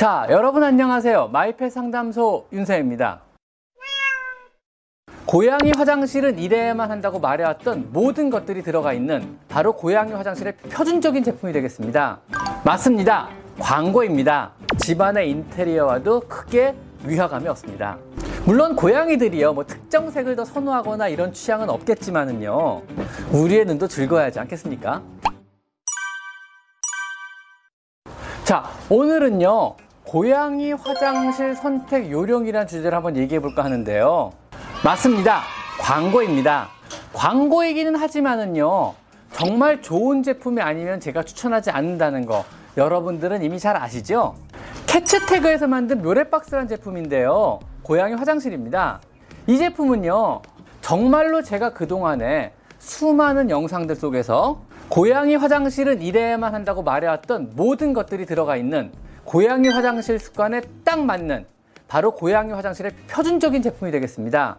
자, 여러분 안녕하세요. 마이펫 상담소 윤세입니다. 고양이 화장실은 이래야만 한다고 말해왔던 모든 것들이 들어가 있는 바로 고양이 화장실의 표준적인 제품이 되겠습니다. 맞습니다. 광고입니다. 집안의 인테리어와도 크게 위화감이 없습니다. 물론 고양이들이요, 뭐 특정 색을 더 선호하거나 이런 취향은 없겠지만은요, 우리의 눈도 즐거워야 하지 않겠습니까? 자, 오늘은요, 고양이 화장실 선택 요령이라는 주제를 한번 얘기해 볼까 하는데요. 맞습니다. 광고입니다. 광고이기는 하지만은요, 정말 좋은 제품이 아니면 제가 추천하지 않는다는 거, 여러분들은 이미 잘 아시죠? 캐츠태그에서 만든 묘레박스라는 제품인데요. 고양이 화장실입니다. 이 제품은요, 정말로 제가 그동안에 수많은 영상들 속에서 고양이 화장실은 이래야만 한다고 말해왔던 모든 것들이 들어가 있는 고양이 화장실 습관에 딱 맞는 바로 고양이 화장실의 표준적인 제품이 되겠습니다.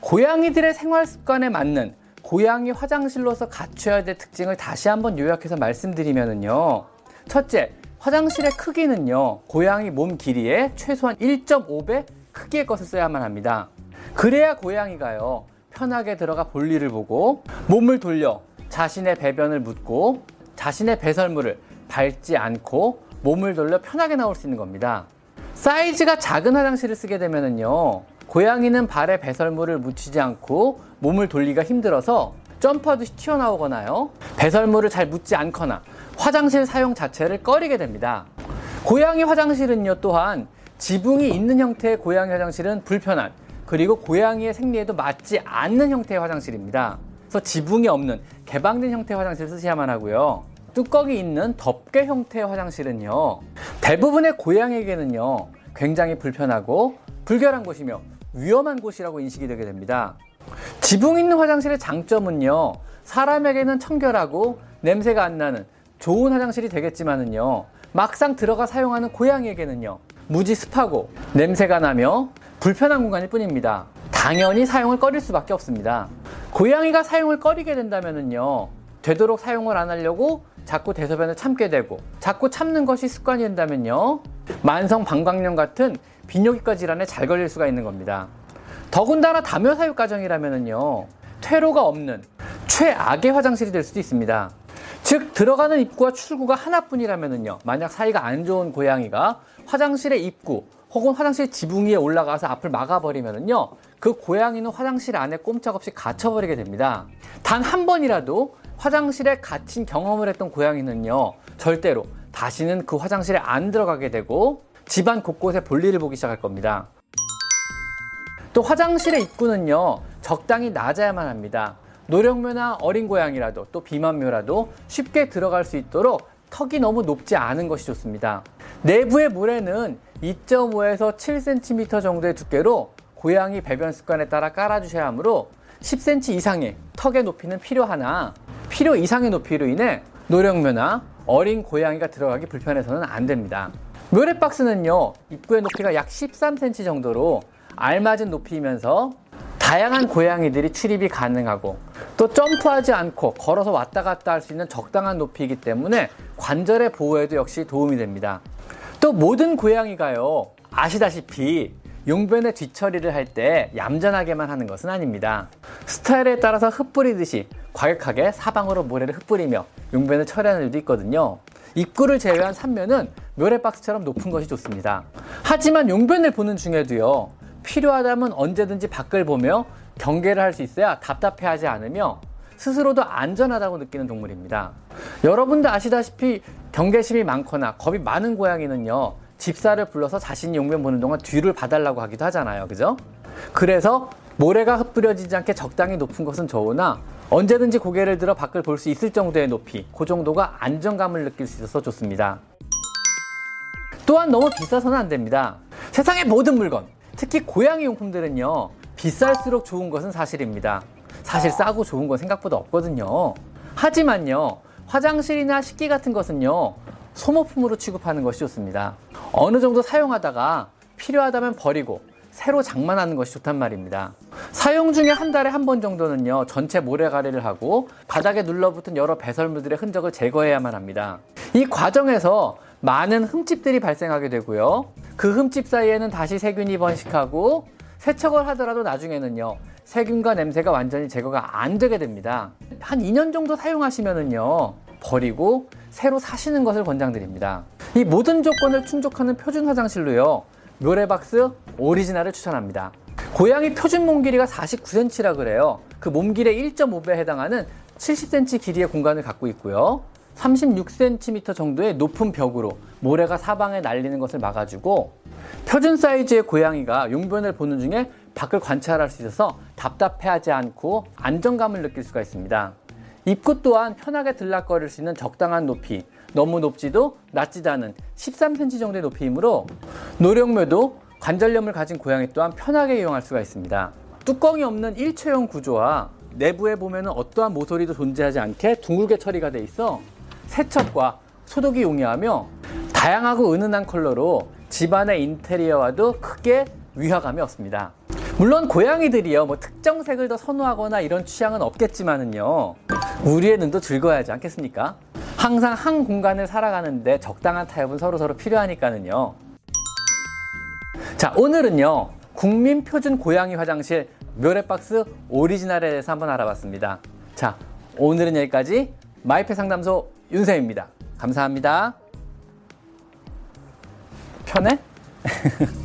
고양이들의 생활 습관에 맞는 고양이 화장실로서 갖춰야 될 특징을 다시 한번 요약해서 말씀드리면요. 첫째, 화장실의 크기는요, 고양이 몸 길이의 최소한 1.5배 크기의 것을 써야만 합니다. 그래야 고양이가요, 편하게 들어가 볼일을 보고 몸을 돌려 자신의 배변을 묻고 자신의 배설물을 밟지 않고 몸을 돌려 편하게 나올 수 있는 겁니다. 사이즈가 작은 화장실을 쓰게 되면요 고양이는 발에 배설물을 묻히지 않고 몸을 돌리기가 힘들어서 점프하듯이 튀어나오거나요. 배설물을 잘 묻지 않거나 화장실 사용 자체를 꺼리게 됩니다. 고양이 화장실은요, 또한 지붕이 있는 형태의 고양이 화장실은 불편한 그리고 고양이의 생리에도 맞지 않는 형태의 화장실입니다. 그래서 지붕이 없는 개방된 형태의 화장실을 쓰셔야만 하고요. 뚜껑이 있는 덮개 형태의 화장실은요. 대부분의 고양이에게는요. 굉장히 불편하고 불결한 곳이며 위험한 곳이라고 인식이 되게 됩니다. 지붕 있는 화장실의 장점은요. 사람에게는 청결하고 냄새가 안 나는 좋은 화장실이 되겠지만은요. 막상 들어가 사용하는 고양이에게는요. 무지 습하고 냄새가 나며 불편한 공간일 뿐입니다. 당연히 사용을 꺼릴 수밖에 없습니다. 고양이가 사용을 꺼리게 된다면은요. 되도록 사용을 안 하려고 자꾸 대소변을 참게 되고 자꾸 참는 것이 습관이 된다면요. 만성 방광염 같은 비뇨기과 질환에 잘 걸릴 수가 있는 겁니다. 더군다나 다묘 사육 가정이라면요. 퇴로가 없는 최악의 화장실이 될 수도 있습니다. 즉 들어가는 입구와 출구가 하나뿐이라면요. 만약 사이가 안 좋은 고양이가 화장실의 입구 혹은 화장실 지붕 위에 올라가서 앞을 막아버리면요. 그 고양이는 화장실 안에 꼼짝없이 갇혀버리게 됩니다. 단 한 번이라도 화장실에 갇힌 경험을 했던 고양이는요. 절대로 다시는 그 화장실에 안 들어가게 되고 집안 곳곳에 볼일을 보기 시작할 겁니다. 또 화장실의 입구는요. 적당히 낮아야만 합니다. 노령묘나 어린 고양이라도 또 비만묘라도 쉽게 들어갈 수 있도록 턱이 너무 높지 않은 것이 좋습니다. 내부의 물에는 2.5에서 7cm 정도의 두께로 고양이 배변 습관에 따라 깔아주셔야 하므로 10cm 이상의 턱의 높이는 필요하나 필요 이상의 높이로 인해 노령묘나 어린 고양이가 들어가기 불편해서는 안 됩니다. 묘레박스는요 입구의 높이가 약 13cm 정도로 알맞은 높이이면서 다양한 고양이들이 출입이 가능하고 또 점프하지 않고 걸어서 왔다 갔다 할 수 있는 적당한 높이이기 때문에 관절의 보호에도 역시 도움이 됩니다. 또 모든 고양이가요 아시다시피 용변의 뒤처리를 할 때 얌전하게만 하는 것은 아닙니다. 스타일에 따라서 흩뿌리듯이 과격하게 사방으로 모래를 흩뿌리며 용변을 처리하는 일도 있거든요. 입구를 제외한 3면은 묘레박스처럼 높은 것이 좋습니다. 하지만 용변을 보는 중에도요. 필요하다면 언제든지 밖을 보며 경계를 할 수 있어야 답답해하지 않으며 스스로도 안전하다고 느끼는 동물입니다. 여러분도 아시다시피 경계심이 많거나 겁이 많은 고양이는요. 집사를 불러서 자신이 용변 보는 동안 뒤를 봐달라고 하기도 하잖아요. 그죠? 그래서 모래가 흩뿌려지지 않게 적당히 높은 것은 좋으나 언제든지 고개를 들어 밖을 볼 수 있을 정도의 높이, 그 정도가 안정감을 느낄 수 있어서 좋습니다. 또한 너무 비싸서는 안 됩니다. 세상의 모든 물건, 특히 고양이 용품들은요, 비쌀수록 좋은 것은 사실입니다. 사실 싸고 좋은 건 생각보다 없거든요. 하지만요, 화장실이나 식기 같은 것은요, 소모품으로 취급하는 것이 좋습니다. 어느 정도 사용하다가 필요하다면 버리고 새로 장만하는 것이 좋단 말입니다. 사용 중에 한 달에 한 번 정도는요, 전체 모래가리를 하고 바닥에 눌러붙은 여러 배설물들의 흔적을 제거해야만 합니다. 이 과정에서 많은 흠집들이 발생하게 되고요. 그 흠집 사이에는 다시 세균이 번식하고 세척을 하더라도 나중에는요. 세균과 냄새가 완전히 제거가 안 되게 됩니다. 한 2년 정도 사용하시면은요. 버리고 새로 사시는 것을 권장드립니다. 이 모든 조건을 충족하는 표준 화장실로요. 묘레박스 오리지널을 추천합니다. 고양이 표준 몸 길이가 49cm라 그래요. 그 몸 길이의 1.5배에 해당하는 70cm 길이의 공간을 갖고 있고요. 36cm 정도의 높은 벽으로 모래가 사방에 날리는 것을 막아주고 표준 사이즈의 고양이가 용변을 보는 중에 밖을 관찰할 수 있어서 답답해하지 않고 안정감을 느낄 수가 있습니다. 입구 또한 편하게 들락거릴 수 있는 적당한 높이, 너무 높지도 낮지도 않은 13cm 정도의 높이이므로 노령묘도 관절염을 가진 고양이 또한 편하게 이용할 수가 있습니다. 뚜껑이 없는 일체형 구조와 내부에 보면 어떠한 모서리도 존재하지 않게 둥글게 처리가 돼 있어 세척과 소독이 용이하며 다양하고 은은한 컬러로 집안의 인테리어와도 크게 위화감이 없습니다. 물론 고양이들이요 뭐 특정 색을 더 선호하거나 이런 취향은 없겠지만은요 우리의 눈도 즐거워야지 않겠습니까? 항상 한 공간을 살아가는데 적당한 타협은 서로 서로 필요하니까는요. 자 오늘은요 국민 표준 고양이 화장실 묘레박스 오리지널에 대해서 한번 알아봤습니다. 자 오늘은 여기까지 마이페 상담소 윤쌤입니다. 감사합니다. 편해?